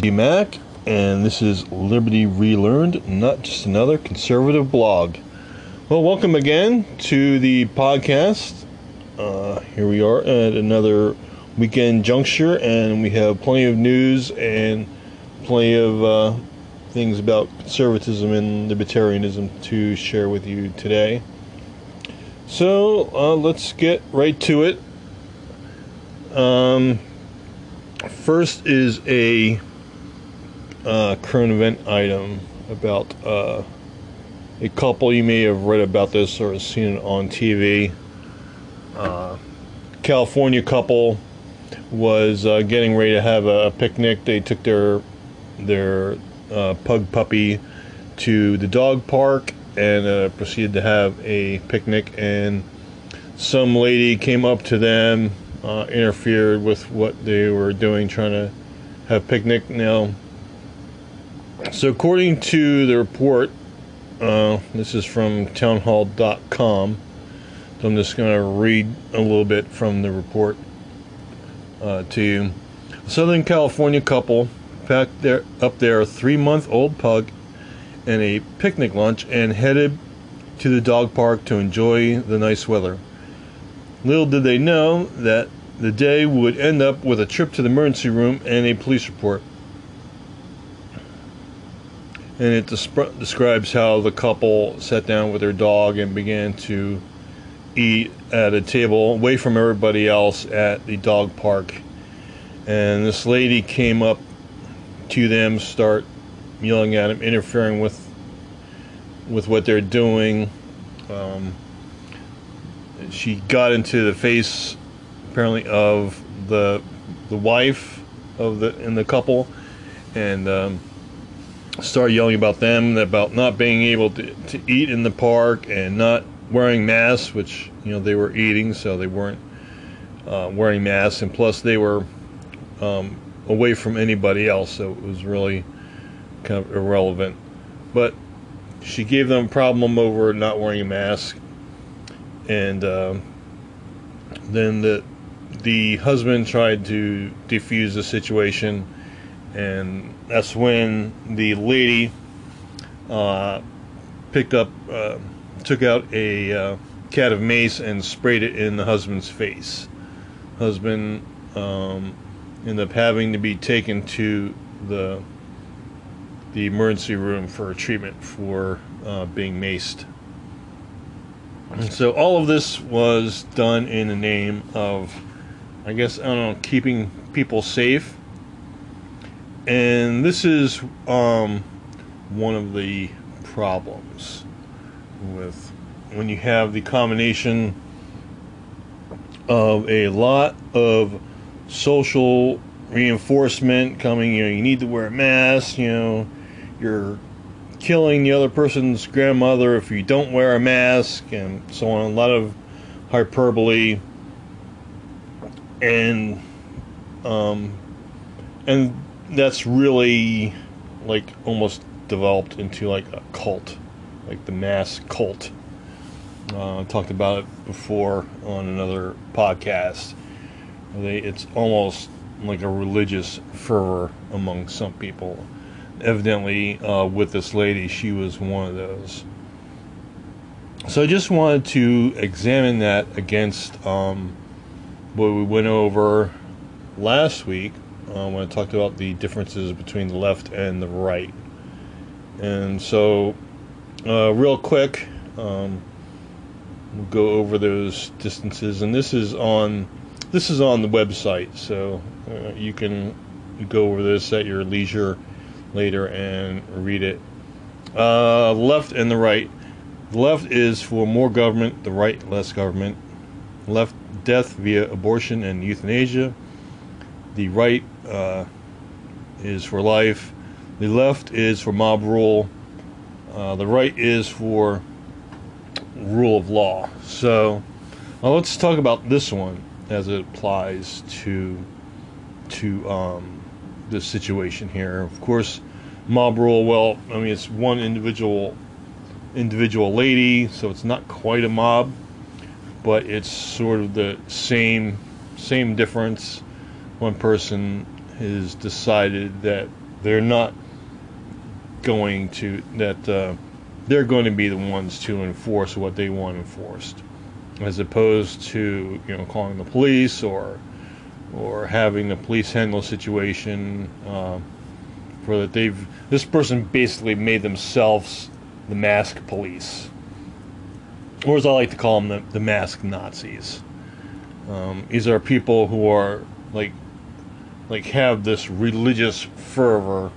D Mac, and this is Liberty Relearned, not just another conservative blog. Well, welcome again to the podcast. Uh, here we are at another weekend juncture, and we have plenty of news and plenty of uh, things about conservatism and libertarianism to share with you today. So uh, let's get right to it. Um, first is a uh, current event item about uh, a couple. You may have read about this or seen it on TV. Uh, California couple was uh, getting ready to have a picnic. They took their their uh, pug puppy to the dog park and uh, proceeded to have a picnic. And some lady came up to them, interfered with what they were doing, trying to have picnic. Now, so according to the report, uh, this is from townhall.com. So I'm just going to read a little bit from the report uh, to you. A Southern California couple packed their, up their three month old pug and a picnic lunch and headed to the dog park to enjoy the nice weather. Little did they know that the day would end up with a trip to the emergency room and a police report. And it describes how the couple sat down with their dog and began to eat at a table away from everybody else at the dog park. And this lady came up to them, start yelling at them, interfering with with what they're doing. Um, she got into the face, apparently, of the the wife of the in the couple, and um, started yelling about them, about not being able to, to eat in the park and not wearing masks, which you know they were eating, so they weren't uh, wearing masks, and plus they were um, away from anybody else, so it was really kind of irrelevant. But she gave them a problem over not wearing a mask, and uh, then the the husband tried to defuse the situation, and that's when the lady uh, picked up, uh, took out a uh, cat of mace and sprayed it in the husband's face. Husband um, ended up having to be taken to the the emergency room for treatment for uh, being maced. And so all of this was done in the name of, I guess, I don't know, keeping people safe. And this is um, one of the problems with when you have the combination of a lot of social reinforcement coming, you know, you need to wear a mask, you know, you're killing the other person's grandmother if you don't wear a mask, and so on. A lot of hyperbole, and um, and that's really like almost developed into like a cult, like the mass cult. Uh, I talked about it before on another podcast. They, it's almost like a religious fervor among some people evidently uh, with this lady, she was one of those. So I just wanted to examine that against um, what we went over last week uh, when I talked about the differences between the left and the right. And so, uh, real quick, um, we'll go over those distances. And this is on this is on the website, so uh, you can go over this at your leisure later and read it. Uh, left and the right. The left is for more government, the right less government. Left death via abortion and euthanasia. The right uh, is for life. The left is for mob rule. Uh, the right is for rule of law. So uh, let's talk about this one as it applies to to um, this situation here. Of course, mob rule. Well, I mean, it's one individual individual lady, so it's not quite a mob, but it's sort of the same same difference. One person has decided that they're not going to that uh, they're going to be the ones to enforce what they want enforced, as opposed to you know calling the police or or having the police handle a situation uh, for that they've this person basically made themselves the mask police, or as I like to call them, the, the mask Nazis. Um, these are people who are like like have this religious fervor.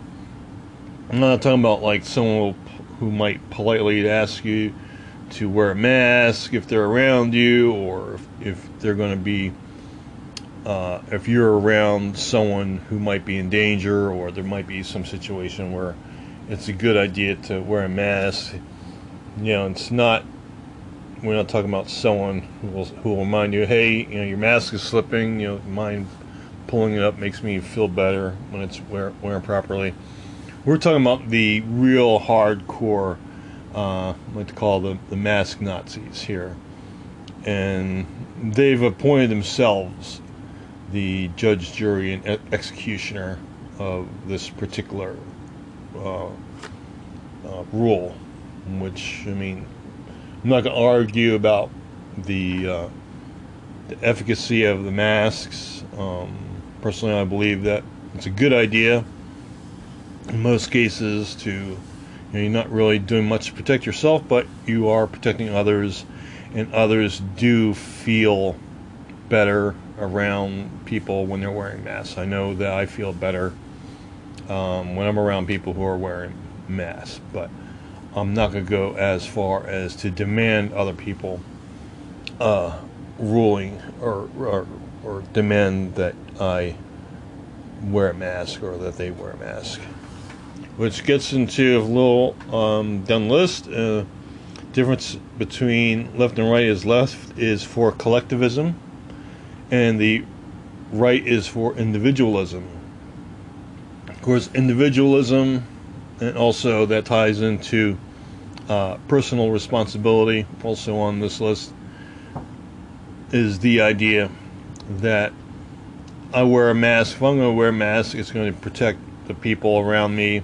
I'm not talking about like someone who might politely ask you to wear a mask if they're around you, or if, if they're going to be uh, if you're around someone who might be in danger, or there might be some situation where it's a good idea to wear a mask. You know, it's not. We're not talking about someone who will who will remind you, hey, you know, your mask is slipping. You know, mind pulling it up makes me feel better when it's wear, wearing properly. We're talking about the real hardcore, uh, I like to call the the mask Nazis here, and they've appointed themselves the judge, jury, and executioner of this particular uh, uh, rule. Which I mean, I'm not going to argue about the uh, the efficacy of the masks. Um, personally, I believe that it's a good idea in most cases to you know, you're not really doing much to protect yourself, but you are protecting others, and others do feel better around people when they're wearing masks. I know that I feel better um, when I'm around people who are wearing masks, but I'm not going to go as far as to demand other people uh, ruling or, or, or demand that I wear a mask or that they wear a mask. Which gets into a little um, down the list. Uh, difference between left and right is left is for collectivism and the right is for individualism. Of course, individualism, and also that ties into uh, personal responsibility, also on this list, is the idea that I wear a mask. If I'm going to wear a mask, it's going to protect the people around me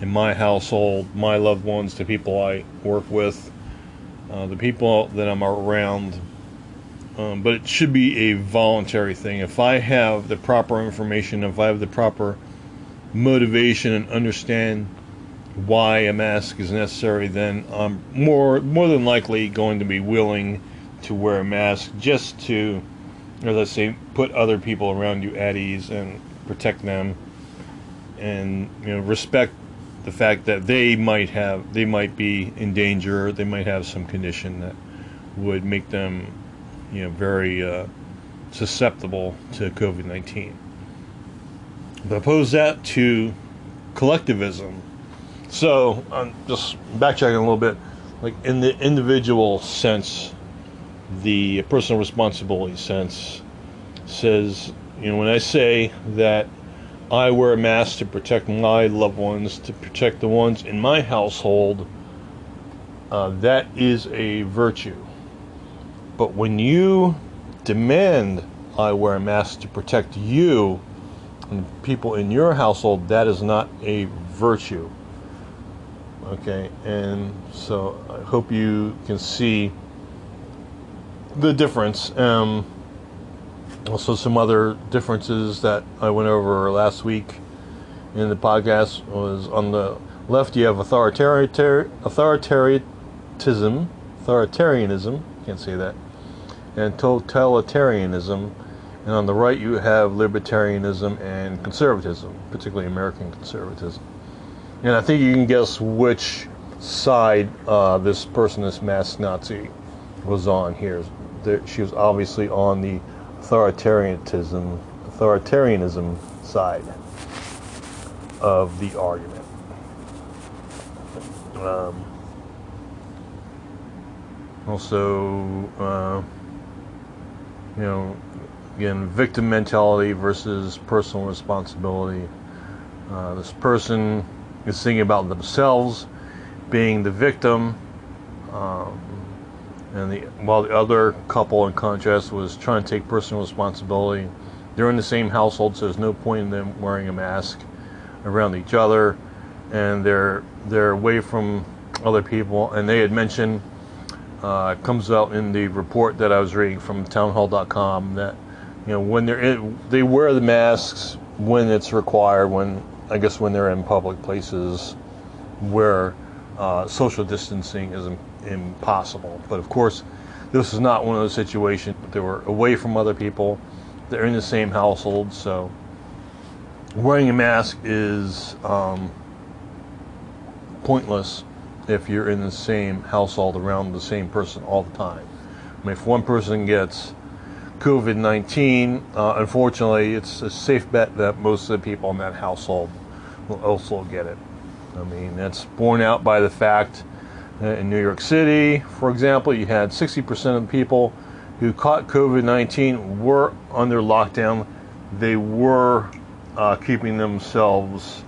in my household, my loved ones, the people I work with, uh, the people that I'm around um, but it should be a voluntary thing. If I have the proper information, if I have the proper motivation and understand why a mask is necessary, then I'm more more than likely going to be willing to wear a mask just to, as I say, put other people around you at ease and protect them, and you know respect the fact that they might have they might be in danger, they might have some condition that would make them you know, very uh, susceptible to COVID 19. But oppose that to collectivism. So, I'm just backtracking a little bit. Like in the individual sense, the personal responsibility sense says, you know, when I say that I wear a mask to protect my loved ones, to protect the ones in my household, uh, that is a virtue. But when you demand I wear a mask to protect you and people in your household, that is not a virtue. Okay, and so I hope you can see the difference. Um, also, some other differences that I went over last week in the podcast was on the left, you have authoritarianism, authoritarianism, can't say that and totalitarianism, and on the right you have libertarianism and conservatism, particularly American conservatism. And I think you can guess which side uh, this person, this masked Nazi, was on here. She was obviously on the authoritarianism, authoritarianism side of the argument. Um, also, uh, you know, again, victim mentality versus personal responsibility. Uh, this person is thinking about themselves being the victim, um, and the while the other couple, in contrast, was trying to take personal responsibility. They're in the same household, so there's no point in them wearing a mask. around each other, and they're they're away from other people. And they had mentioned uh, comes out in the report that I was reading from townhall.com that you know when they're in, they wear the masks when it's required when I guess when they're in public places where uh, social distancing is impossible. But of course, this is not one of those situations. They were away from other people. They're in the same household, so wearing a mask is um, pointless if you're in the same household around the same person all the time. I mean, if one person gets COVID 19, uh, unfortunately, it's a safe bet that most of the people in that household will also get it. I mean, that's borne out by the fact in New York City, for example, you had 60% of people who caught COVID 19 were under lockdown. They were uh, keeping themselves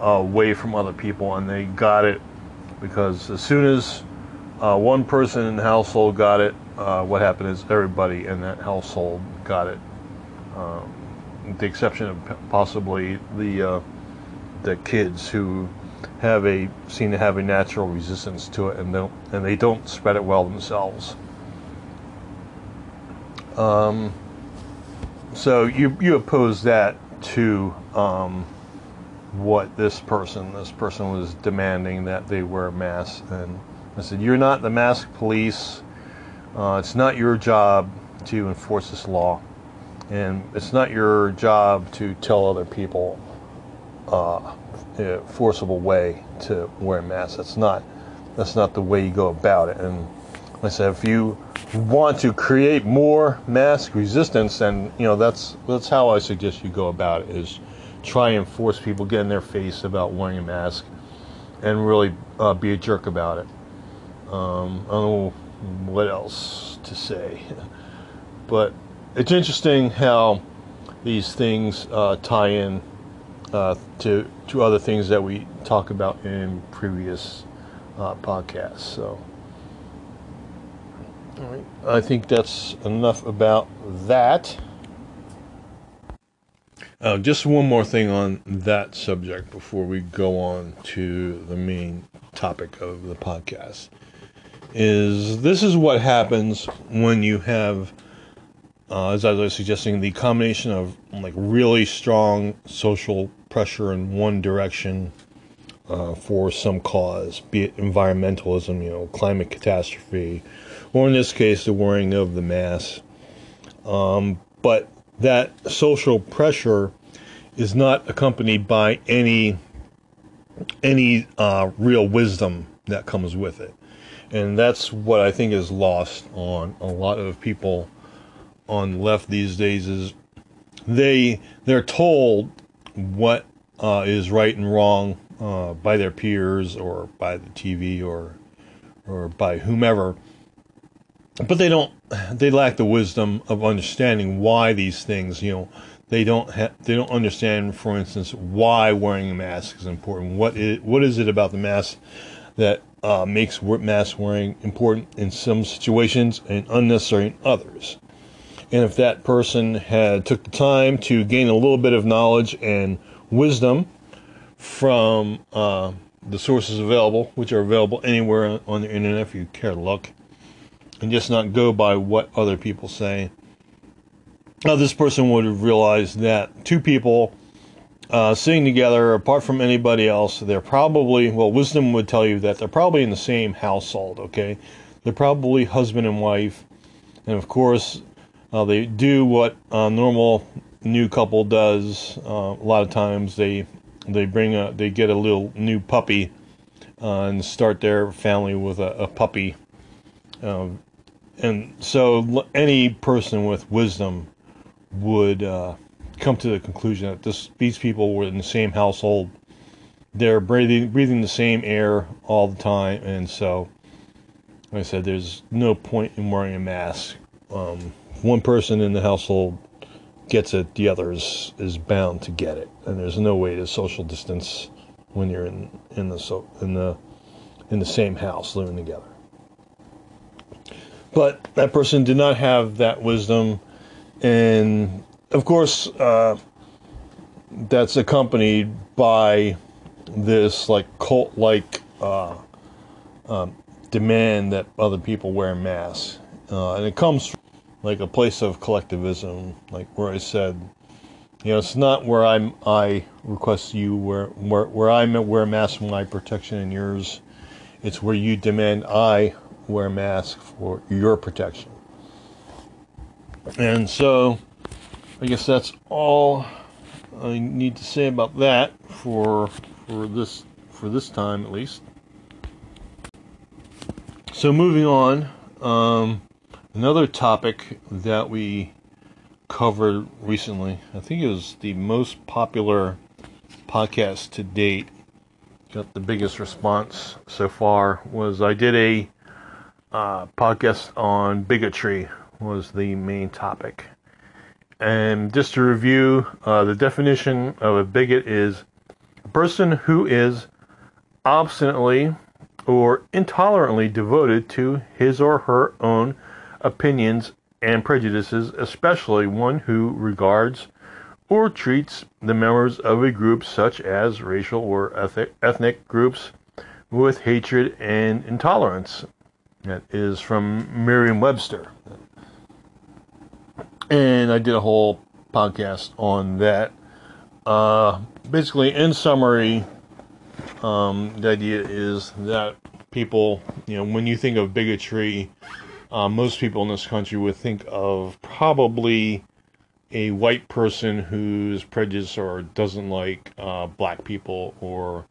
uh, away from other people, and they got it because as soon as uh, one person in the household got it, uh, what happened is everybody in that household got it. Um, with the exception of possibly the uh, the kids who have a seem to have a natural resistance to it and don't and they don't spread it well themselves. Um, so you you oppose that to um, what this person this person was demanding that they wear a mask and I said you're not the mask police. Uh, it's not your job to enforce this law, and it's not your job to tell other people uh, a forcible way to wear a mask. That's not that's not the way you go about it. And like I said, if you want to create more mask resistance, then you know that's that's how I suggest you go about it. Is try and force people get in their face about wearing a mask, and really uh, be a jerk about it. Um, I don't know what else to say, but it's interesting how these things uh, tie in uh, to to other things that we talk about in previous uh, podcasts. So, all right, I think that's enough about that. Uh, just one more thing on that subject before we go on to the main topic of the podcast. Is this is what happens when you have uh, as I was suggesting, the combination of like really strong social pressure in one direction uh, for some cause, be it environmentalism, you know, climate catastrophe, or in this case, the wearing of the mask. Um, but that social pressure is not accompanied by any any uh, real wisdom that comes with it, and that's what I think is lost on a lot of people on the left these days is they they're told what uh, is right and wrong uh, by their peers or by the TV or or by whomever, but they don't they lack the wisdom of understanding why these things you know they don't ha- they don't understand for instance why wearing a mask is important. What is what is it about the mask that uh, makes mask wearing important in some situations and unnecessary in others and if that person had took the time to gain a little bit of knowledge and wisdom from uh, the sources available, which are available anywhere on the internet if you care to look, and just not go by what other people say. Now, this person would have realized that two people uh, sitting together, apart from anybody else, they're probably, well, wisdom would tell you that they're probably in the same household, okay? They're probably husband and wife. And of course, uh, they do what a normal new couple does. Uh, a lot of times they they bring a they get a little new puppy uh, and start their family with a, a puppy. Um, and so any person with wisdom would uh, come to the conclusion that this these people were in the same household. They're breathing breathing the same air all the time, and so, like I said, there's no point in wearing a mask. Um, one person in the household gets it, the others is bound to get it, and there's no way to social distance when you're in in the so in the in the same house living together. But that person did not have that wisdom, and of course, uh, that's accompanied by this like cult like uh, um, demand that other people wear masks, uh, and it comes from, like a place of collectivism, like where I said, you know, it's not where I'm I request you wear where where I wear a mask for my protection and yours. It's where you demand I wear a mask for your protection. And so, I guess that's all I need to say about that for for this for this time at least. So moving on, um, another topic that we covered recently, I think it was the most popular podcast to date. Got the biggest response so far was I did a uh, podcast on bigotry was the main topic. And just to review, uh, the definition of a bigot is a person who is obstinately or intolerantly devoted to his or her own opinions and prejudices, especially one who regards or treats the members of a group, such as racial or ethnic groups, with hatred and intolerance. That is from Merriam Webster. And I did a whole podcast on that. Uh, basically, in summary, um, the idea is that people, you know, when you think of bigotry, uh, most people in this country would think of probably a white person who's prejudiced or doesn't like uh, black people or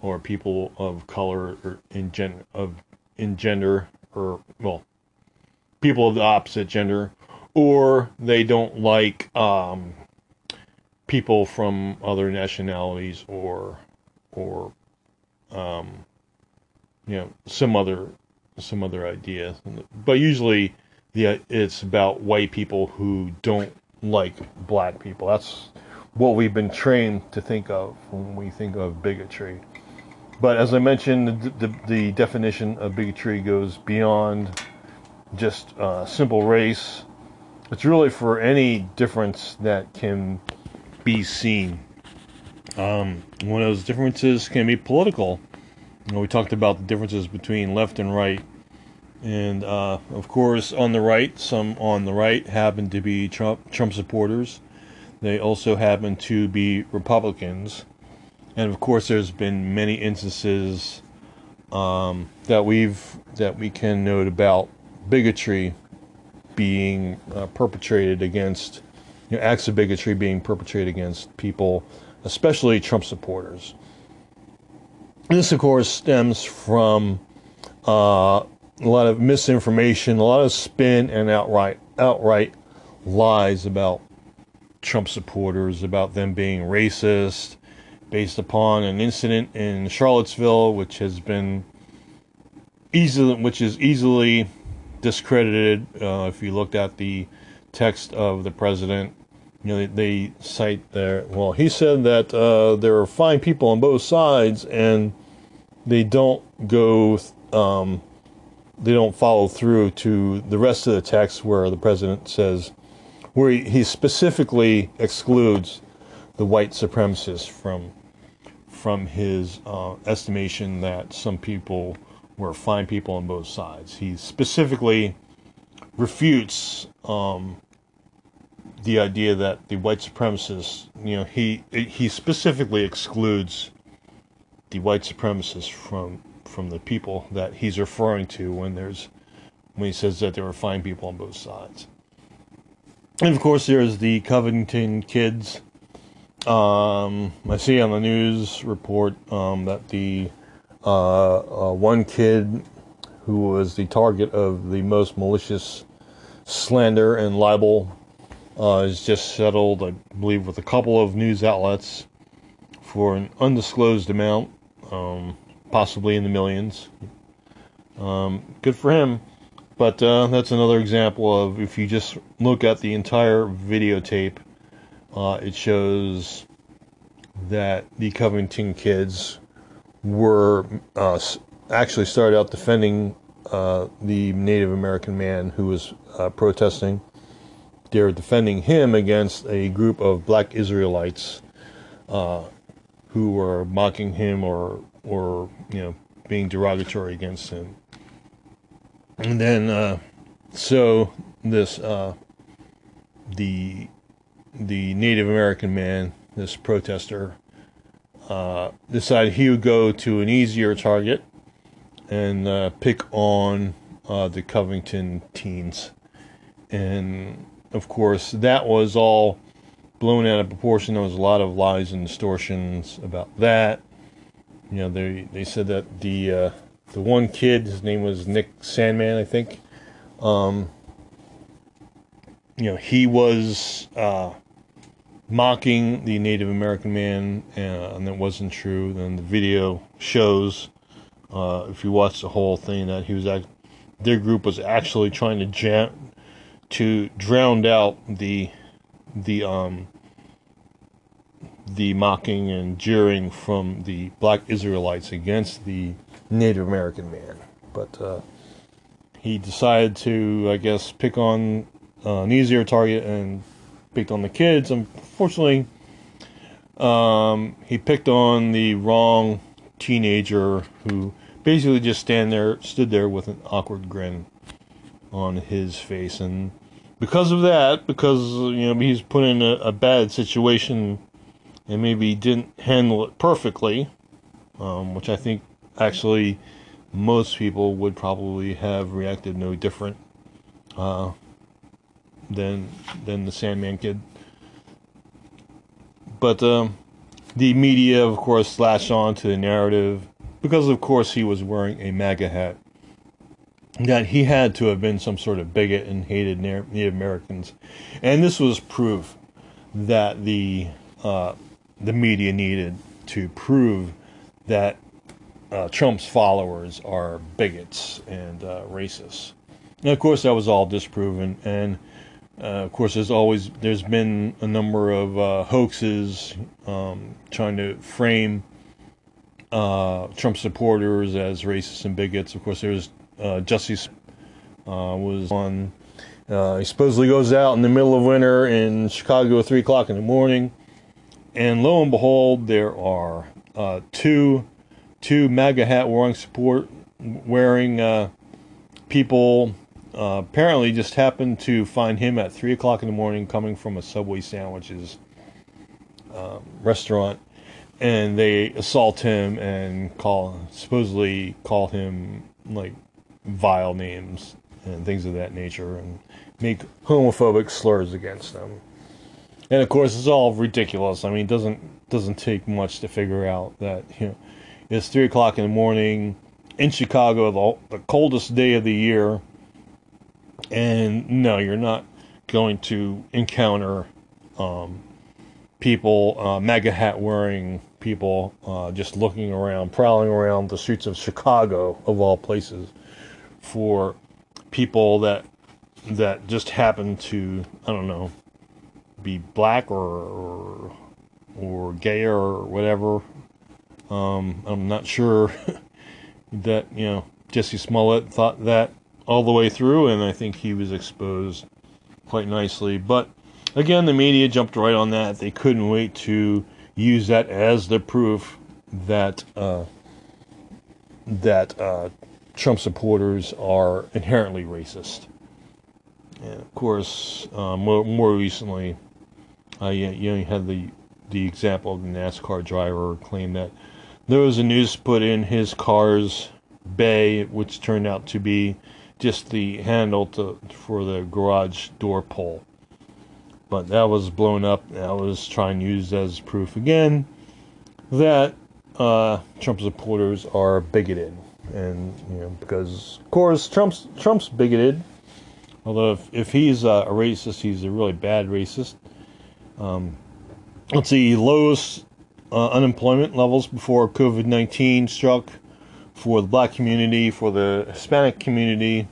or people of color or in gen of in gender or well people of the opposite gender or they don't like um, people from other nationalities or or um, you know some other some other idea. But usually the it's about white people who don't like black people. That's what we've been trained to think of when we think of bigotry. But as i mentioned the, the, the definition of bigotry goes beyond just uh, simple race. It's really for any difference that can be seen. Um, one of those differences can be political. You know, we talked about the differences between left and right. And uh, of course, on the right, some on the right happen to be Trump, Trump supporters. They also happen to be Republicans. And of course, there's been many instances um, that we've that we can note about bigotry being uh, perpetrated against, you know, acts of bigotry being perpetrated against people, especially Trump supporters. This, of course, stems from uh, a lot of misinformation, a lot of spin, and outright outright lies about Trump supporters, about them being racist, based upon an incident in Charlottesville, which has been easily, which is easily discredited. Uh, if you looked at the text of the president, you know they, they cite there. Well, he said that uh, there are fine people on both sides, and they don't go um, they don't follow through to the rest of the text where the president says where he, specifically excludes the white supremacists from from his uh, estimation that some people were fine people on both sides. He specifically refutes um, the idea that the white supremacists, you know, he he specifically excludes the white supremacists from from the people that he's referring to when there's when he says that there were fine people on both sides. And of course, there's the Covington kids. Um, I see on the news report um, that the uh, uh, one kid who was the target of the most malicious slander and libel uh, is just settled, I believe, with a couple of news outlets for an undisclosed amount um, possibly in the millions. Um, good for him. But uh, that's another example of if you just look at the entire videotape, uh, it shows that the Covington kids were uh, actually started out defending uh, the Native American man who was uh, protesting. They're defending him against a group of black Israelites uh, who were mocking him or or you know being derogatory against him. And then uh, so this uh, the the Native American man, this protester, uh, decided he would go to an easier target and uh, pick on uh, the Covington teens. And of course, that was all blown out of proportion. There was a lot of lies and distortions about that. You know, they they said that the uh, the one kid, his name was Nick Sandmann, I think. Um, you know, he was uh, mocking the Native American man, uh, and that wasn't true. Then the video shows, uh, if you watch the whole thing, that he was act- their group was actually trying to jam to drown out the the um the mocking and jeering from the black Israelites against the Native American man. But uh, he decided to, I guess, pick on uh, an easier target and picked on the kids. Unfortunately, um, he picked on the wrong teenager who basically just stand there, stood there with an awkward grin on his face, and because of that, because you know he's put in a, a bad situation and maybe didn't handle it perfectly, um, which I think actually most people would probably have reacted no different. Uh, than than the Sandmann kid. But um, the media, of course, latched on to the narrative because, of course, he was wearing a MAGA hat. That he had to have been some sort of bigot and hated Native Americans, and this was proof that the uh, the media needed to prove that uh, Trump's followers are bigots and uh, racists. And of course, that was all disproven, and uh, of course, there's always there's been a number of uh, hoaxes um, trying to frame uh, Trump supporters as racists and bigots. Of course, there was uh, Jussie uh, was on. He supposedly goes out in the middle of winter in Chicago at three o'clock in the morning, and lo and behold, there are two two MAGA hat wearing support wearing people uh, apparently just happened to find him at 3 o'clock in the morning coming from a Subway sandwiches um, restaurant. And they assault him and call, supposedly call him like vile names and things of that nature and make homophobic slurs against them. And of course, it's all ridiculous. I mean, it doesn't doesn't take much to figure out that you know it's three o'clock in the morning in Chicago, the, the coldest day of the year and no, you're not going to encounter um, people, uh, MAGA hat wearing people, uh, just looking around, prowling around the streets of Chicago, of all places, for people that that just happen to, I don't know, be black or or, or gay or whatever. Um, I'm not sure that you know Jussie Smollett thought that all the way through, and I think he was exposed quite nicely. But again, the media jumped right on that. They couldn't wait to use that as the proof that uh, that uh, Trump supporters are inherently racist. And of course, uh, more, more recently, uh, you, you had the the example of the NASCAR driver claim that there was a noose put in his car's bay, which turned out to be just the handle to for the garage door pull. But that was blown up. That was trying to use as proof again that uh, Trump supporters are bigoted, and you know because of course Trump's Trump's bigoted. Although if, if he's a racist, he's a really bad racist. Um, let's see, lowest uh, unemployment levels before COVID nineteen struck for the black community, for the Hispanic community.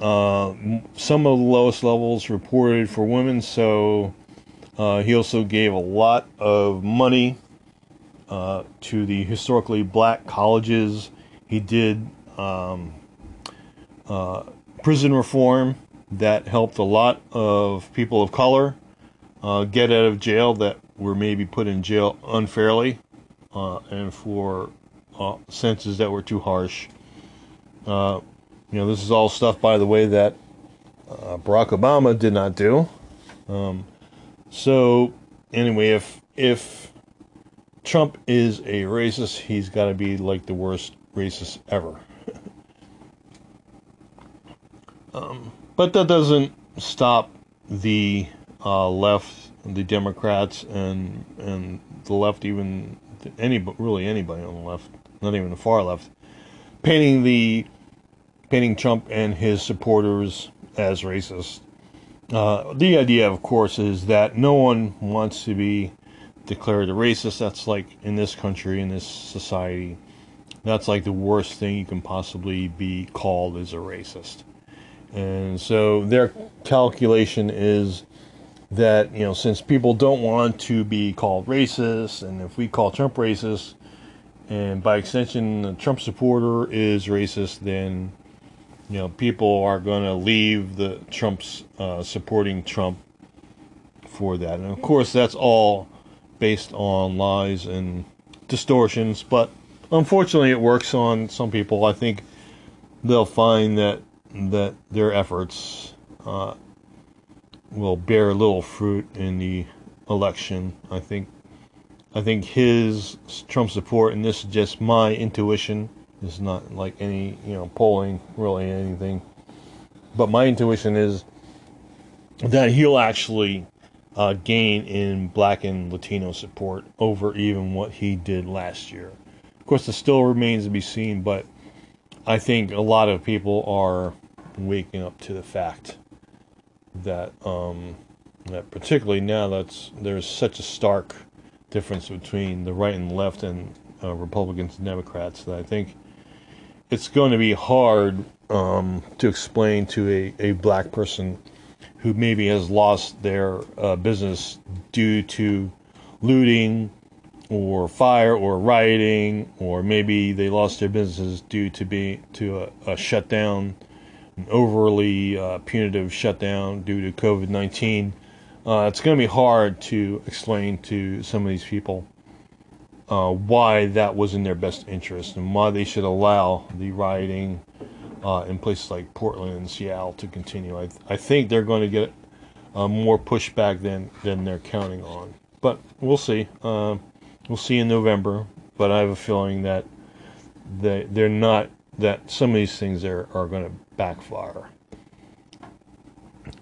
Uh, some of the lowest levels reported for women, so uh, he also gave a lot of money uh, to the historically black colleges. He did um, uh, prison reform that helped a lot of people of color uh, get out of jail that were maybe put in jail unfairly uh, and for uh, sentences that were too harsh. Uh, you know, this is all stuff, by the way, that uh, Barack Obama did not do. Um, so, anyway, if if Trump is a racist, he's got to be like the worst racist ever. um, but that doesn't stop the uh, left, the Democrats, and and the left, even any really anybody on the left, not even the far left, painting the painting Trump and his supporters as racist. Uh, the idea, of course, is that no one wants to be declared a racist. That's like in this country, in this society, that's like the worst thing you can possibly be called as a racist. And so their calculation is that, you know, since people don't want to be called racist, and if we call Trump racist, and by extension, a Trump supporter is racist, then, you know, people are going to leave the Trump's uh, supporting Trump for that. And of course, that's all based on lies and distortions, but unfortunately, it works on some people. I think they'll find that that their efforts uh, will bear little fruit in the election. I think I think his Trump support, and this is just my intuition. Is not like any you know polling, really anything. But my intuition is that he'll actually uh, gain in Black and Latino support over even what he did last year. Of course, it still remains to be seen, but I think a lot of people are waking up to the fact that um, that particularly now that's there's such a stark difference between the right and left and uh, Republicans and Democrats that I think it's going to be hard um, to explain to a, a black person who maybe has lost their uh, business due to looting or fire or rioting or maybe they lost their businesses due to be to a, a shutdown an overly uh, punitive shutdown due to COVID 19, uh, it's going to be hard to explain to some of these people uh, why that was in their best interest and why they should allow the rioting uh, in places like Portland and Seattle to continue. I, th- I think they're going to get uh, more pushback than, than they're counting on. But we'll see. Uh, we'll see in November. But I have a feeling that they, they're not, that some of these things are, are going to backfire.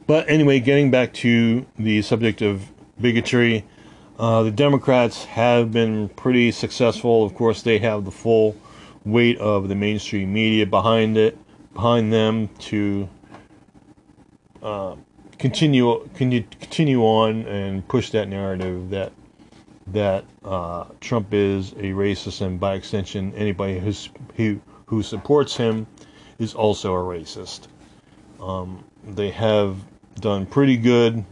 But anyway, getting back to the subject of bigotry, uh, the Democrats have been pretty successful. Of course, they have the full weight of the mainstream media behind it, behind them to uh, continue continue on and push that narrative that that uh, Trump is a racist, and by extension, anybody who's, who who supports him is also a racist. Um, they have done pretty good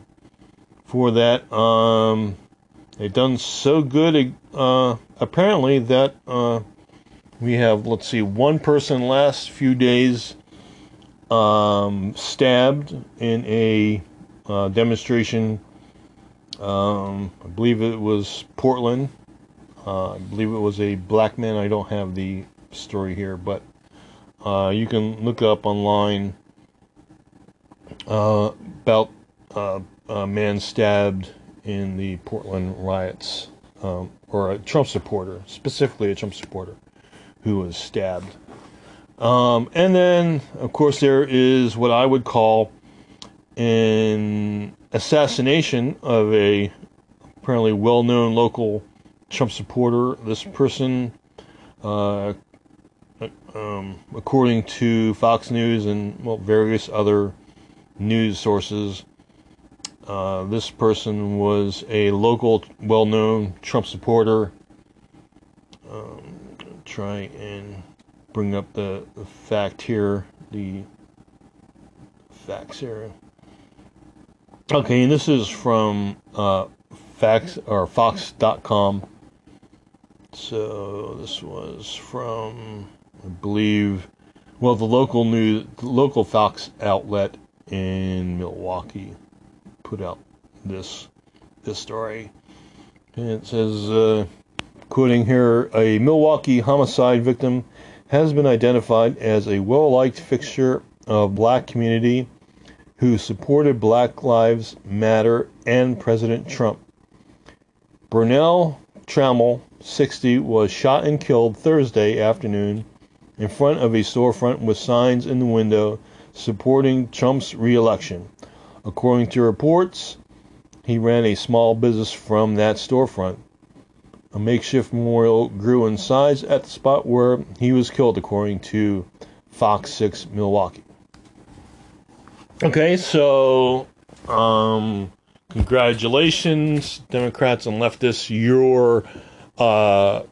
for that. Um, they've done so good, uh, apparently, that uh, we have, let's see, one person last few days um, stabbed in a uh, demonstration. Um, I believe it was Portland. Uh, I believe it was a black man. I don't have the story here, but uh, you can look up online uh, about uh, a man stabbed in the Portland riots, um, or a Trump supporter, specifically a Trump supporter, who was stabbed. Um, and then, of course, there is what I would call an assassination of a apparently well-known local Trump supporter. This person uh, um, according to Fox News and well, various other news sources, uh, this person was a local, well-known Trump supporter. Um, try and bring up the, the fact here, the facts here. Okay, and this is from uh, facts or Fox.com. So this was from I believe, well, the local news, the local Fox outlet in Milwaukee put out this this story. And it says, uh, quoting here, a Milwaukee homicide victim has been identified as a well liked fixture of black community who supported Black Lives Matter and President Trump. Bernell Trammell, 60, was shot and killed Thursday afternoon in front of a storefront with signs in the window supporting Trump's reelection. According to reports, he ran a small business from that storefront. A makeshift memorial grew in size at the spot where he was killed, according to Fox 6 Milwaukee. Okay, so um, congratulations, Democrats and leftists. Your uh,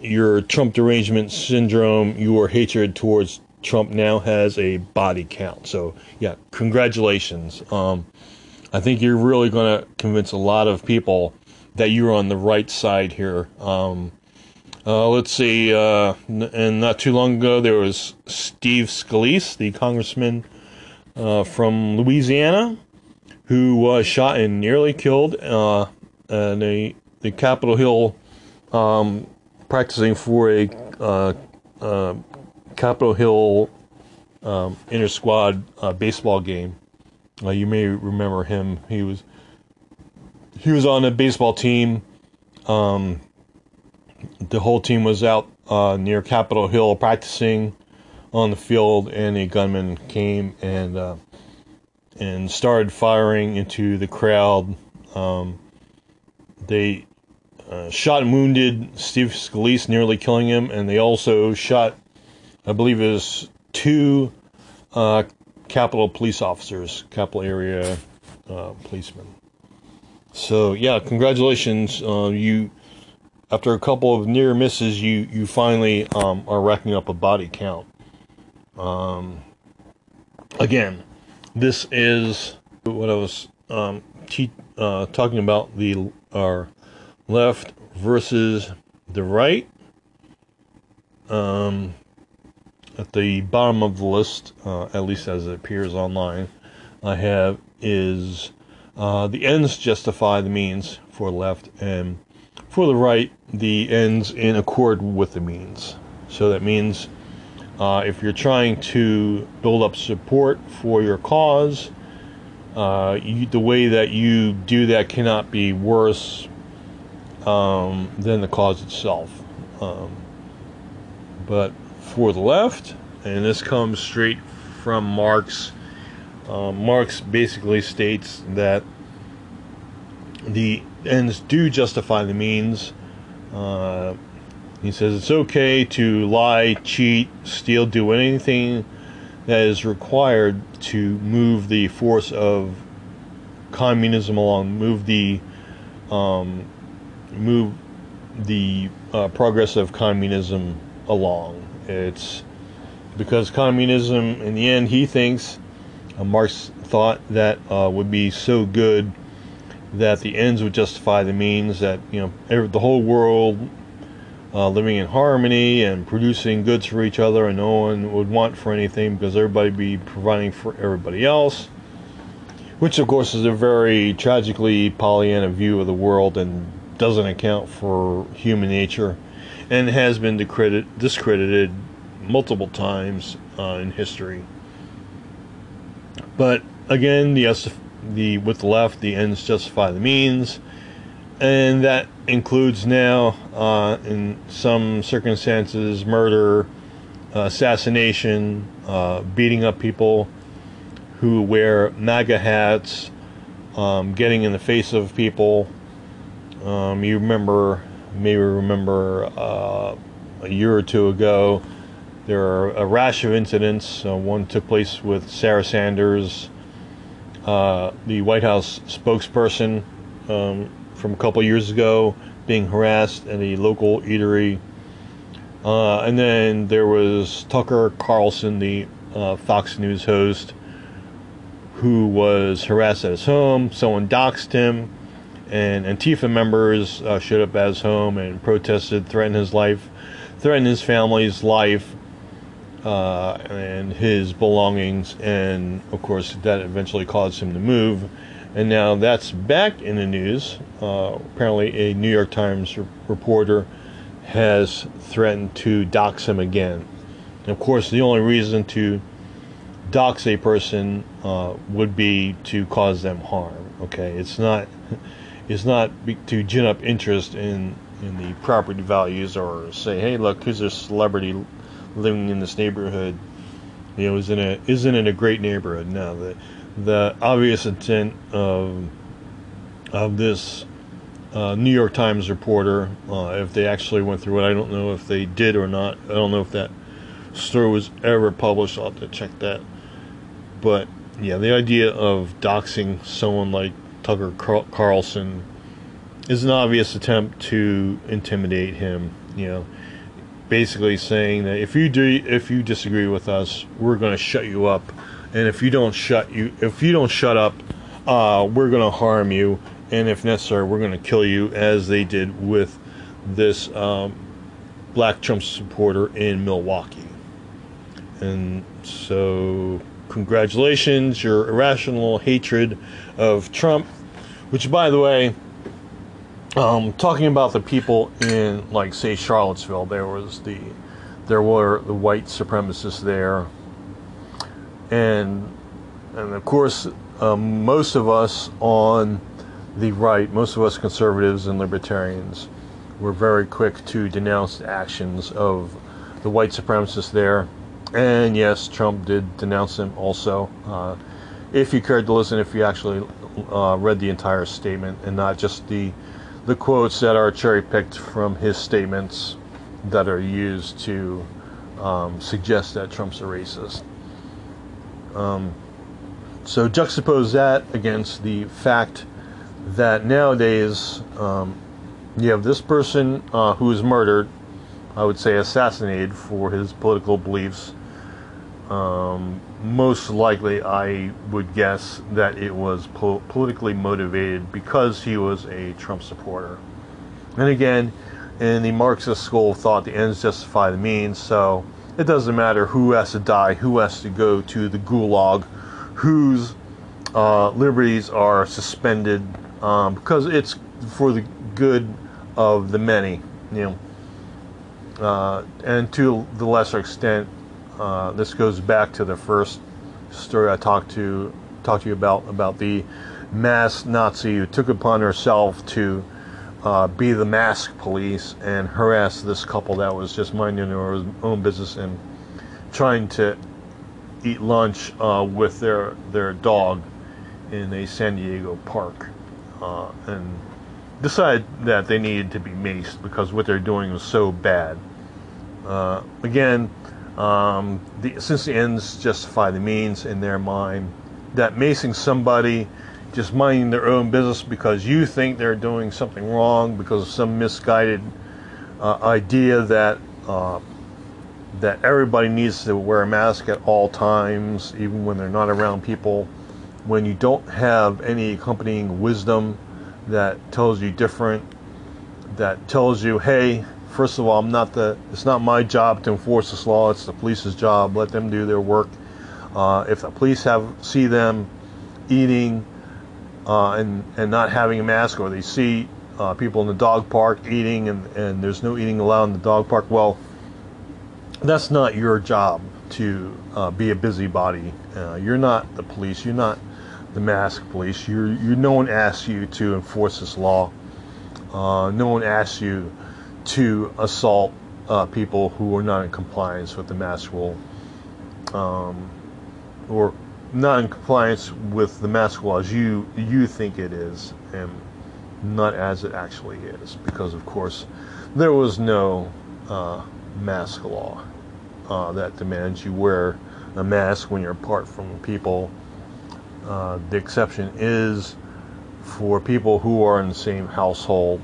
your Trump derangement syndrome, your hatred towards Trump now has a body count. So yeah, congratulations. Um, I think you're really going to convince a lot of people that you're on the right side here. Um, uh, let's see, uh, and not too long ago there was Steve Scalise, the congressman uh, from Louisiana, who was shot and nearly killed uh, in a, the Capitol Hill, um, practicing for a uh, uh, Capitol Hill um, inter squad uh, baseball game. Uh, you may remember him. He was he was on a baseball team. Um, the whole team was out uh, near Capitol Hill practicing on the field, and a gunman came and uh, and started firing into the crowd. Um, they uh, shot and wounded Steve Scalise, nearly killing him, and they also shot, I believe, is two uh, Capitol police officers, Capitol area uh, policemen. So yeah, congratulations, uh, you. After a couple of near misses, you you finally um, are racking up a body count. Um, again, this is what I was um, te- uh, talking about the our left versus the right. Um, at the bottom of the list, uh, at least as it appears online, I have is uh, the ends justify the means for left, and for the right, the ends in accord with the means. So that means uh, if you're trying to build up support for your cause, uh, you, the way that you do that cannot be worse um, than the cause itself. Um, but for the left, and this comes straight from Marx, uh, Marx basically states that the ends do justify the means. Uh, he says it's okay to lie, cheat, steal, do anything that is required to move the force of communism along, move the um, move the uh, progress of communism along. It's because communism, in the end, he thinks, uh, Marx thought that uh, would be so good that the ends would justify the means. That you know, every, the whole world uh, living in harmony and producing goods for each other, and no one would want for anything because everybody would be providing for everybody else. Which, of course, is a very tragically Pollyanna view of the world and doesn't account for human nature and has been discredited, discredited multiple times uh, in history. But again, the, the with the left, the ends justify the means and that includes now, uh, in some circumstances, murder, assassination, uh, beating up people who wear MAGA hats, um, getting in the face of people. Um, you remember, maybe remember uh, a year or two ago, there are a rash of incidents. Uh, one took place with Sarah Sanders, uh, the White House spokesperson. Um, from a couple years ago being harassed at a local eatery. Uh, and then there was Tucker Carlson, the uh, Fox News host, who was harassed at his home. Someone doxed him, and Antifa members uh, showed up at his home and protested, threatened his life, threatened his family's life. Uh, and his belongings, and of course, that eventually caused him to move And now that's back in the news. Uh, apparently, a New York Times reporter has threatened to dox him again. And of course, the only reason to dox a person uh, would be to cause them harm. Okay, it's not it's not to gin up interest in in the property values or say, hey, look, who's a celebrity living in this neighborhood? You know, isn't isn't it a great neighborhood? Now the the obvious intent of of this uh, New York Times reporter, uh, if they actually went through it, I don't know if they did or not. I don't know if that story was ever published. I'll have to check that. But yeah, the idea of doxing someone like Tucker Carlson is an obvious attempt to intimidate him. You know, basically saying that if you do, if you disagree with us, we're going to shut you up, and if you don't shut you, if you don't shut up, uh, we're going to harm you, and if necessary, we're going to kill you, as they did with this um, black Trump supporter in Milwaukee. And so, congratulations, your irrational hatred of Trump, which, by the way, um, talking about the people in, like, say, Charlottesville, there was the, there were the white supremacists there, and, and of course, um, most of us on the right, most of us conservatives and libertarians, were very quick to denounce the actions of the white supremacists there, and yes, Trump did denounce them also. Uh, if you cared to listen, if you actually uh, read the entire statement and not just the the quotes that are cherry picked from his statements that are used to um, suggest that Trump's a racist. Um, so juxtapose that against the fact that nowadays um, you have this person uh, who is murdered, I would say assassinated for his political beliefs. Um, most likely, I would guess that it was po- politically motivated because he was a Trump supporter. And again, in the Marxist school of thought, the ends justify the means, so it doesn't matter who has to die, who has to go to the gulag, whose uh, liberties are suspended, um, because it's for the good of the many, you know. Uh, and to the lesser extent, uh, this goes back to the first story I talked to talked to you about about the masked Nazi who took upon herself to uh, be the mask police and harass this couple that was just minding their own business and trying to eat lunch uh, with their their dog in a San Diego park, uh, and decided that they needed to be maced because what they're doing was so bad. Uh, again, um, the, since the ends justify the means in their mind, that macing somebody just minding their own business because you think they're doing something wrong because of some misguided uh, idea that uh, that everybody needs to wear a mask at all times, even when they're not around people. When you don't have any accompanying wisdom that tells you different, that tells you, hey, first of all, I'm not the. It's not my job to enforce this law. It's the police's job. Let them do their work. Uh, if the police have see them eating uh, and and not having a mask, or they see uh, people in the dog park eating and and there's no eating allowed in the dog park, well, that's not your job to uh, be a busybody. Uh, you're not the police. You're not the mask police. You're you. No one asks you to enforce this law. Uh, no one asks you to assault uh, people who are not in compliance with the mask rule, um, or not in compliance with the mask law as you you think it is, and not as it actually is, because of course there was no uh, mask law uh, that demands you wear a mask when you're apart from people. Uh, the exception is for people who are in the same household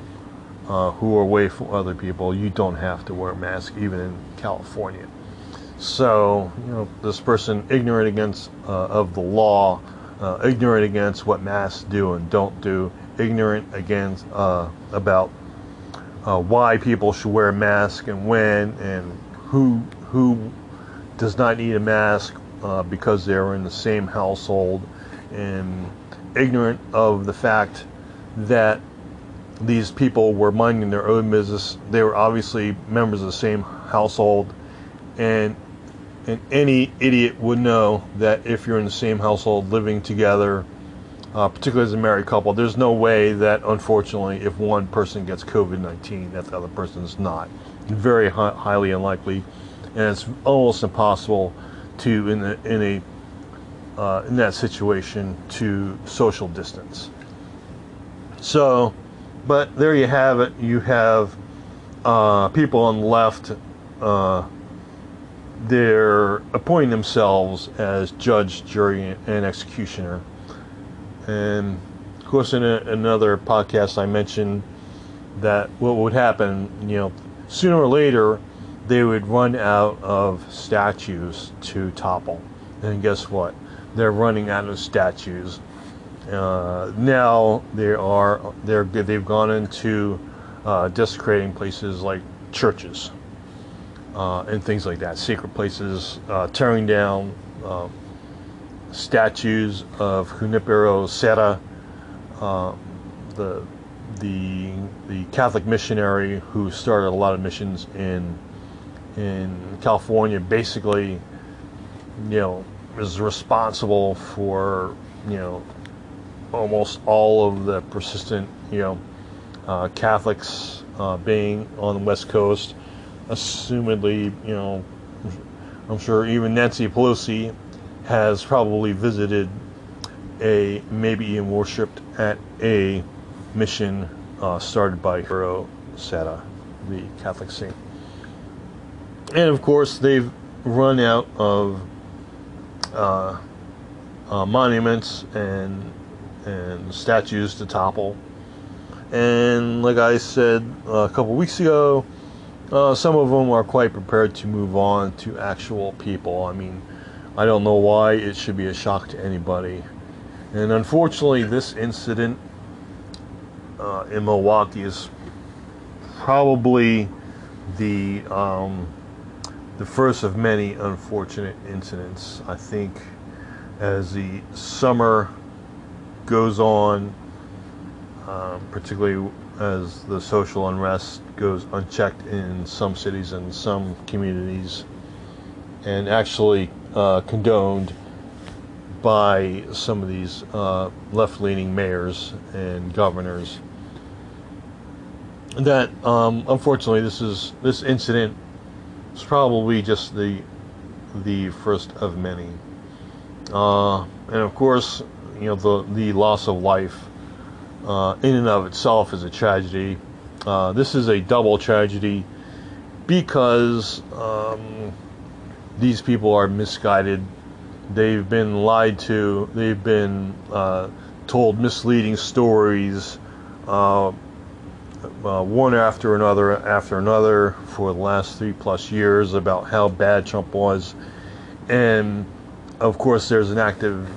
uh, who are away from other people, you don't have to wear a mask even in California. So, you know, this person ignorant against uh, of the law, uh, ignorant against what masks do and don't do, ignorant against uh, about uh, why people should wear a mask and when and who who does not need a mask uh, because they're in the same household and ignorant of the fact that these people were minding their own business. They were obviously members of the same household, and and any idiot would know that if you're in the same household living together, uh, particularly as a married couple, there's no way that unfortunately, if one person gets COVID-19, that the other person is not. Very hi- highly unlikely, and it's almost impossible to in a, in a uh, in that situation to social distance. So, but there you have it. You have uh, people on the left. Uh, they're appointing themselves as judge, jury, and executioner. And of course, in a, another podcast, I mentioned that what would happen, you know, sooner or later, they would run out of statues to topple. And guess what? They're running out of statues. Uh, now they are they're they've gone into uh, desecrating places like churches uh, and things like that, sacred places, uh, tearing down uh, statues of Junipero Serra, uh, the the the Catholic missionary who started a lot of missions in in California. Basically, you know, is responsible for you know almost all of the persistent you know uh, Catholics uh, being on the West Coast assumedly, you know, I'm sure even Nancy Pelosi has probably visited a, maybe even worshipped at a mission uh, started by Junipero Serra, the Catholic saint. And of course, they've run out of uh, uh, monuments and and statues to topple. And like I said a couple weeks ago, uh, some of them are quite prepared to move on to actual people. I mean, I don't know why it should be a shock to anybody. And unfortunately, this incident uh, in Milwaukee is probably the um, the first of many unfortunate incidents. I think as the summer goes on, um, particularly as the social unrest goes unchecked in some cities and some communities, and actually uh, condoned by some of these uh, left leaning mayors and governors. That um, unfortunately, this is this incident is probably just the the first of many, uh, and of course, you know the the loss of life uh, in and of itself is a tragedy. Uh, this is a double tragedy because um, these people are misguided. They've been lied to. They've been uh, told misleading stories, uh, uh, one after another after another for the last three plus years about how bad Trump was. And of course, there's an active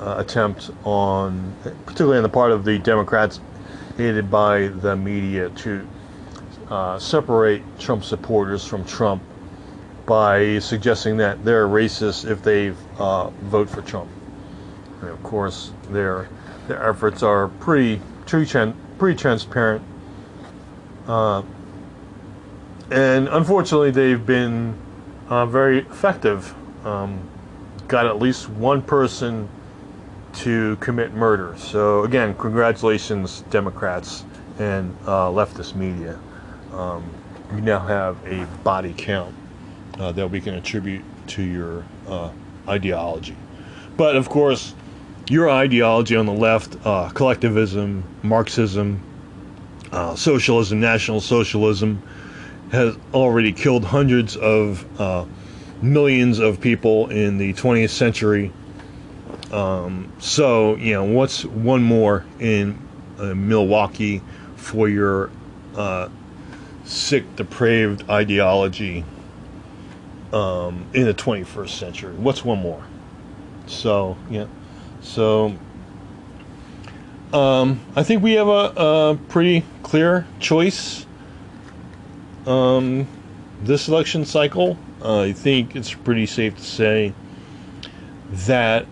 uh, attempt on, particularly on the part of the Democrats, aided by the media, to uh, separate Trump supporters from Trump by suggesting that they're racist if they uh, vote for Trump. And of course, their their efforts are pretty pretty, transparent, uh, and unfortunately, they've been uh, very effective. Um, got at least one person to commit murder. So again, congratulations, Democrats and uh, leftist media. Um, you now have a body count uh, that we can attribute to your uh, ideology. But of course, your ideology on the left, uh, collectivism, Marxism, uh, socialism, National Socialism, has already killed hundreds of uh, millions of people in the 20th century um, so, you know, what's one more in uh, Milwaukee for your uh, sick, depraved ideology um, in the 21st century? What's one more? So, yeah. So, um, I think we have a, a pretty clear choice um, this election cycle. Uh, I think it's pretty safe to say that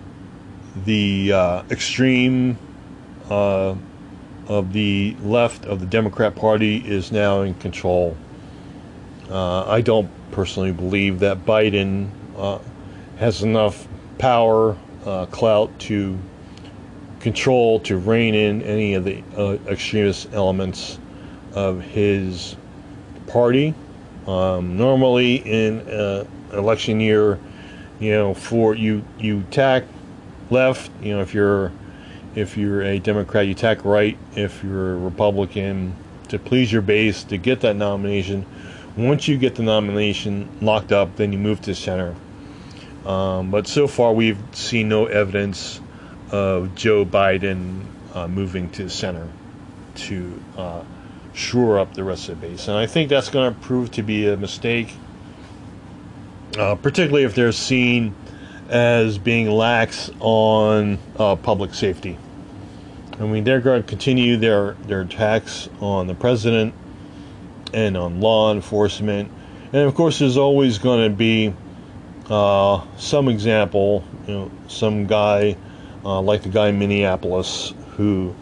the uh, extreme uh, of the left of the Democrat Party is now in control. Uh, I don't personally believe that Biden uh, has enough power, uh, clout to control, to rein in any of the extremist elements of his party. Um, normally, in an election year, you know, for you you tack left, you know, if you're if you're a Democrat, you tack right. If you're a Republican, to please your base to get that nomination. Once you get the nomination locked up, then you move to center. Um, but so far, we've seen no evidence of Joe Biden uh, moving to center to uh, shore up the rest of the base. And I think that's going to prove to be a mistake, uh, particularly if they're seen as being lax on uh, public safety. I mean, they're going to continue their, their attacks on the president and on law enforcement. And of course, there's always going to be uh, some example, you know, some guy uh, like the guy in Minneapolis who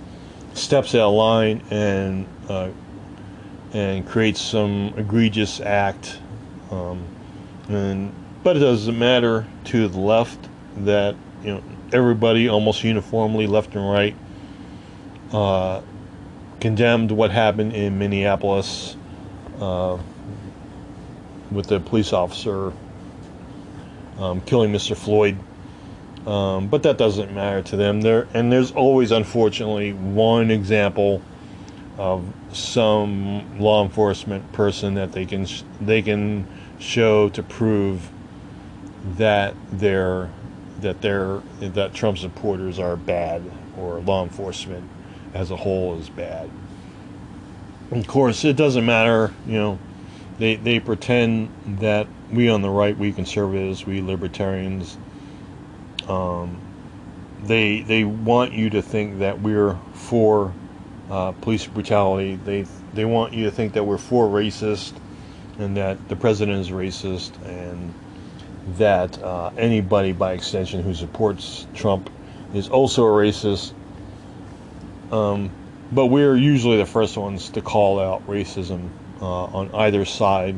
steps out of line and uh, and creates some egregious act. Um, and but it doesn't matter to the left that you know everybody almost uniformly, left and right, uh, condemned what happened in Minneapolis uh, with the police officer um, killing Mr. Floyd. Um, but that doesn't matter to them. There and there's always, unfortunately, one example of some law enforcement person that they can they can show to prove that they're that they're that Trump supporters are bad or law enforcement as a whole is bad. Of course, it doesn't matter. You know, they they pretend that we on the right, we conservatives, we libertarians, um, they they want you to think that we're for uh, police brutality. They they want you to think that we're for racist, and that the president is racist, and that uh, anybody by extension who supports Trump is also a racist. Um, but we're usually the first ones to call out racism uh, on either side,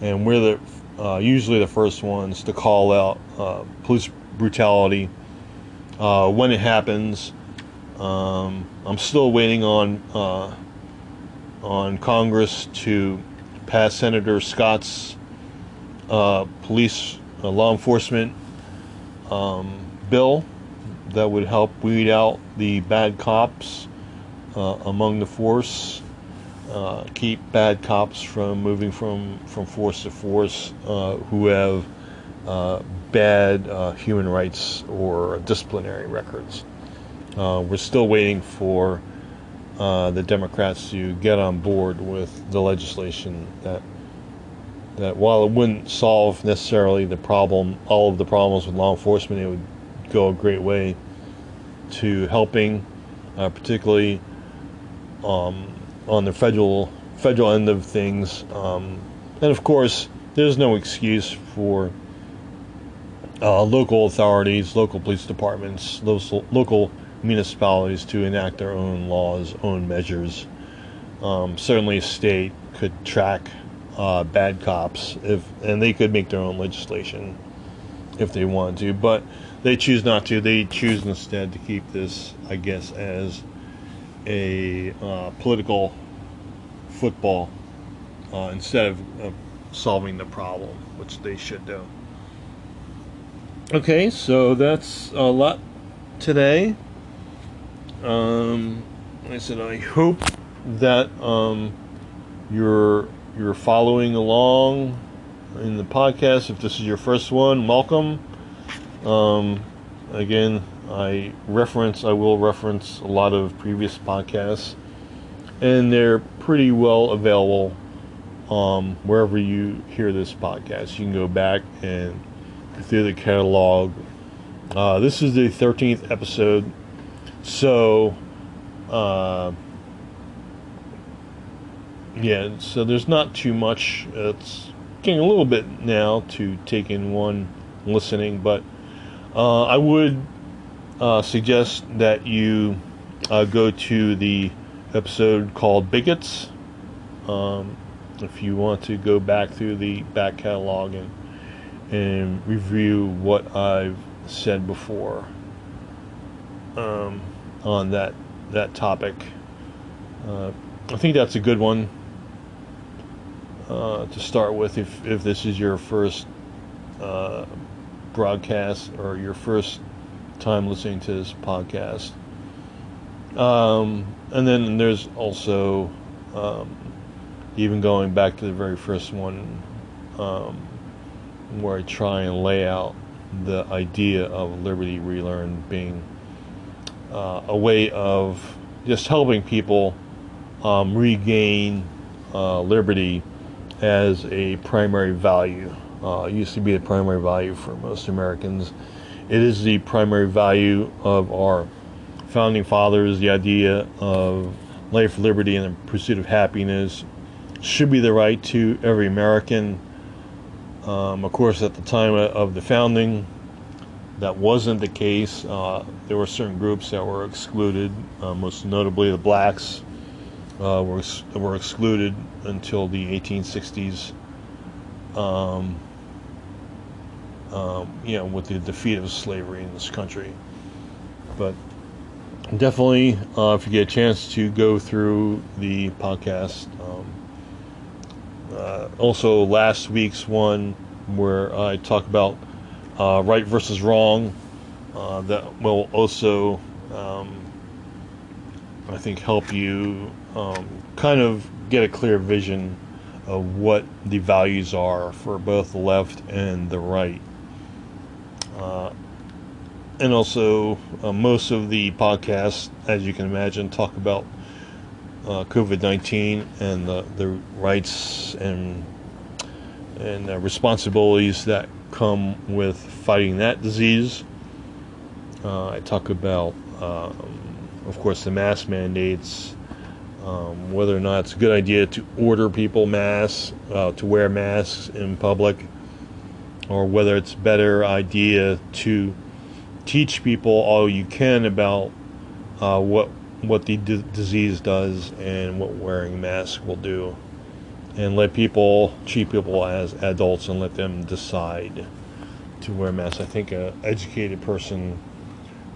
and we're the uh, usually the first ones to call out uh, police brutality uh, when it happens. Um, I'm still waiting on uh, on Congress to pass Senator Scott's uh, police uh, law enforcement um, bill that would help weed out the bad cops uh, among the force, uh, keep bad cops from moving from, from force to force who have bad uh, human rights or disciplinary records. Uh, we're still waiting for uh, the Democrats to get on board with the legislation that that while it wouldn't solve necessarily the problem, all of the problems with law enforcement, it would go a great way to helping, uh, particularly um, on the federal federal end of things. Um, and of course, there's no excuse for uh, local authorities, local police departments, local, local municipalities to enact their own laws, own measures. Um, certainly, a state could track uh, bad cops if, and they could make their own legislation if they wanted to, but they choose not to. They choose instead to keep this, I guess, as a uh, political football uh, instead of, solving the problem, which they should do. Okay, so that's a lot today. Um, I said, I hope that um, you're you're following along in the podcast. If this is your first one, welcome. Um, again, I reference I will reference a lot of previous podcasts, and they're pretty well available um, wherever you hear this podcast. You can go back and through the catalog. Uh, this is the 13th episode, so uh, yeah, so there's not too much. It's getting a little bit now to take in one listening, but uh, I would uh, suggest that you uh, go to the episode called Bigots. Um, if you want to go back through the back catalog and and review what I've said before um, on that that topic. Uh, I think that's a good one uh, to start with if, if this is your first uh, broadcast or your first time listening to this podcast. Um, and then there's also um, even going back to the very first one um, where I try and lay out the idea of liberty Relearn being uh, a way of just helping people um, regain uh, liberty as a primary value. Uh, used to be the primary value for most Americans. It is the primary value of our founding fathers. The idea of life, liberty, and the pursuit of happiness should be the right to every American. Um, of course, at the time of the founding, that wasn't the case. Uh, there were certain groups that were excluded, uh, most notably the blacks uh, were were excluded until the 1860s. Um, um, you know, with the defeat of slavery in this country. But definitely, uh, if you get a chance to go through the podcast, um, uh, also last week's one where I talk about uh, right versus wrong, uh, that will also, um, I think, help you um, kind of get a clear vision of what the values are for both the left and the right. Uh, and also, uh, most of the podcasts, as you can imagine, talk about uh, COVID 19 and the, the rights and, and responsibilities that come with fighting that disease. Uh, I talk about, um, of course, the mask mandates um, whether or not it's a good idea to order people masks, uh, to wear masks in public, or whether it's a better idea to teach people all you can about uh, what what the d- disease does and what wearing masks will do, and let people treat people as adults and let them decide to wear masks. I think an educated person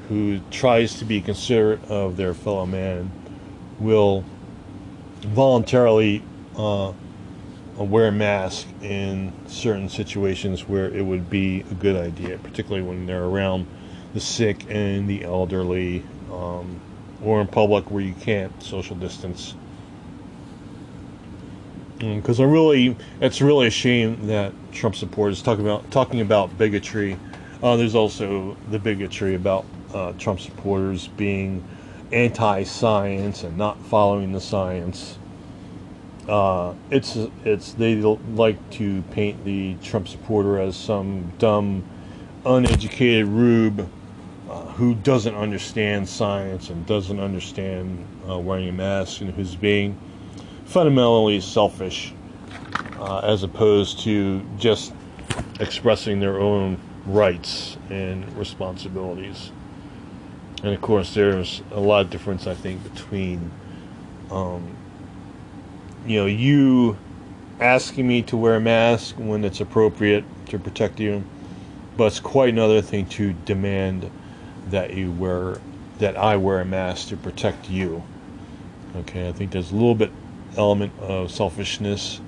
who tries to be considerate of their fellow man will voluntarily uh, wear a mask in certain situations where it would be a good idea, particularly when they're around the sick and the elderly, um, or in public where you can't social distance. Because mm, I really, it's really a shame that Trump supporters talking about talking about bigotry. Uh, there's also the bigotry about uh, Trump supporters being anti-science and not following the science. Uh, it's it's they like to paint the Trump supporter as some dumb, uneducated rube uh, who doesn't understand science and doesn't understand uh, wearing a mask and who's being fundamentally selfish, uh, as opposed to just expressing their own rights and responsibilities. And of course, there's a lot of difference, I think, between, um, you know, you asking me to wear a mask when it's appropriate to protect you, but it's quite another thing to demand that you wear, that I wear a mask to protect you. Okay, I think there's a little bit element of selfishness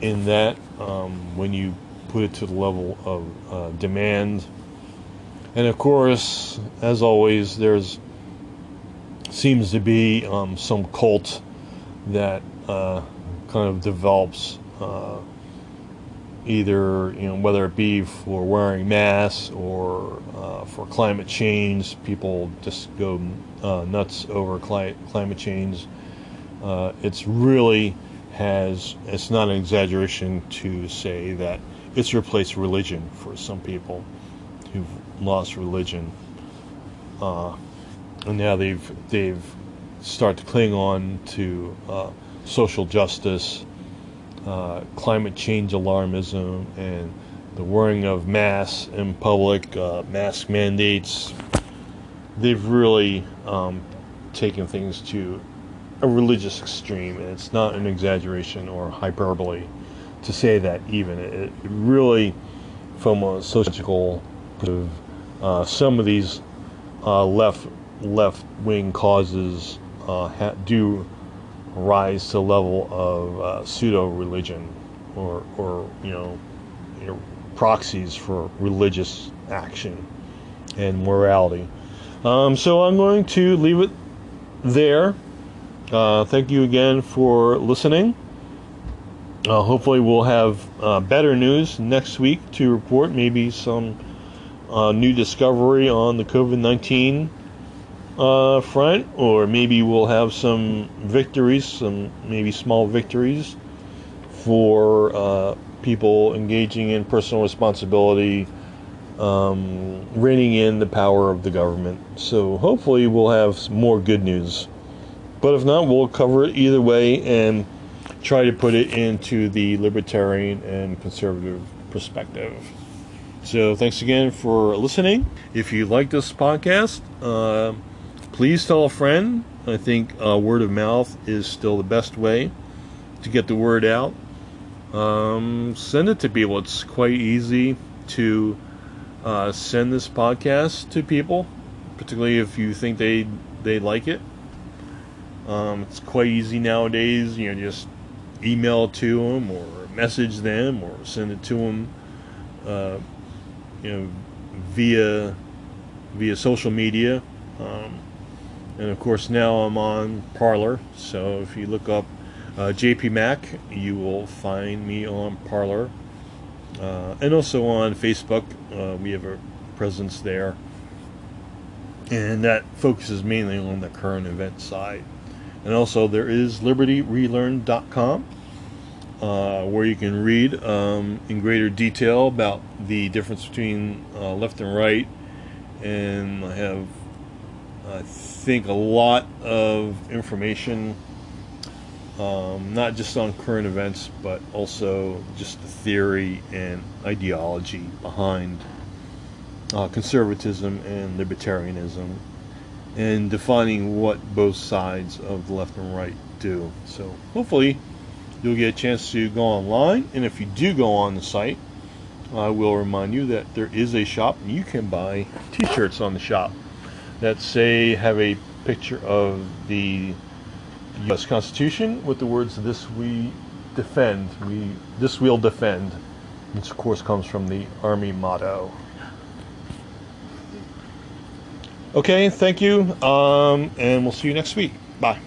in that um, when you put it to the level of uh, demand and of course, as always, there's seems to be um, some cult that uh, kind of develops uh, either you know whether it be for wearing masks or uh, for climate change. People just go uh, nuts over cli- climate change. Uh, it's really has it's not an exaggeration to say that it's replaced religion for some people who've lost religion, uh, and now they've they've started to cling on to uh, social justice, uh, climate change alarmism, and the wearing of masks in public, uh, mask mandates. They've really um, taken things to a religious extreme, and it's not an exaggeration or hyperbole to say that even. It, it really, from a sociological perspective, uh, some of these uh, left left wing causes uh, ha- do rise to level of uh, pseudo religion or, or you know, you know, proxies for religious action and morality. Um, so I'm going to leave it there. Uh, thank you again for listening. Uh, hopefully, we'll have better news next week to report. Maybe some uh, new discovery on the COVID 19 uh, front, or maybe we'll have some victories, some maybe small victories for uh, people engaging in personal responsibility, um, reining in the power of the government. So hopefully, we'll have more good news. But if not, we'll cover it either way and try to put it into the libertarian and conservative perspective. So, thanks again for listening. If you like this podcast, uh, please tell a friend. I think uh, word of mouth is still the best way to get the word out. Um, send it to people. It's quite easy to uh, send this podcast to people, particularly if you think they they like it. Um, it's quite easy nowadays. You know, just email to them or message them or send it to them. Uh, you know, via via social media. Um, and of course, now I'm on Parler. So if you look up uh, JP Mac, you will find me on Parler. Uh, and also on Facebook. Uh, we have a presence there. And that focuses mainly on the current event side. And also, there is libertyrelearn.com uh, where you can read um, in greater detail about the difference between uh, left and right. And I have, I think, a lot of information, um, not just on current events, but also just the theory and ideology behind uh, conservatism and libertarianism and defining what both sides of the left and right do. So hopefully you'll get a chance to go online. And if you do go on the site, I will remind you that there is a shop and you can buy t-shirts on the shop that say have a picture of the U.S. Constitution with the words "This we defend." We this we'll defend. Which of course comes from the Army motto. Okay, thank you, um, and we'll see you next week. Bye.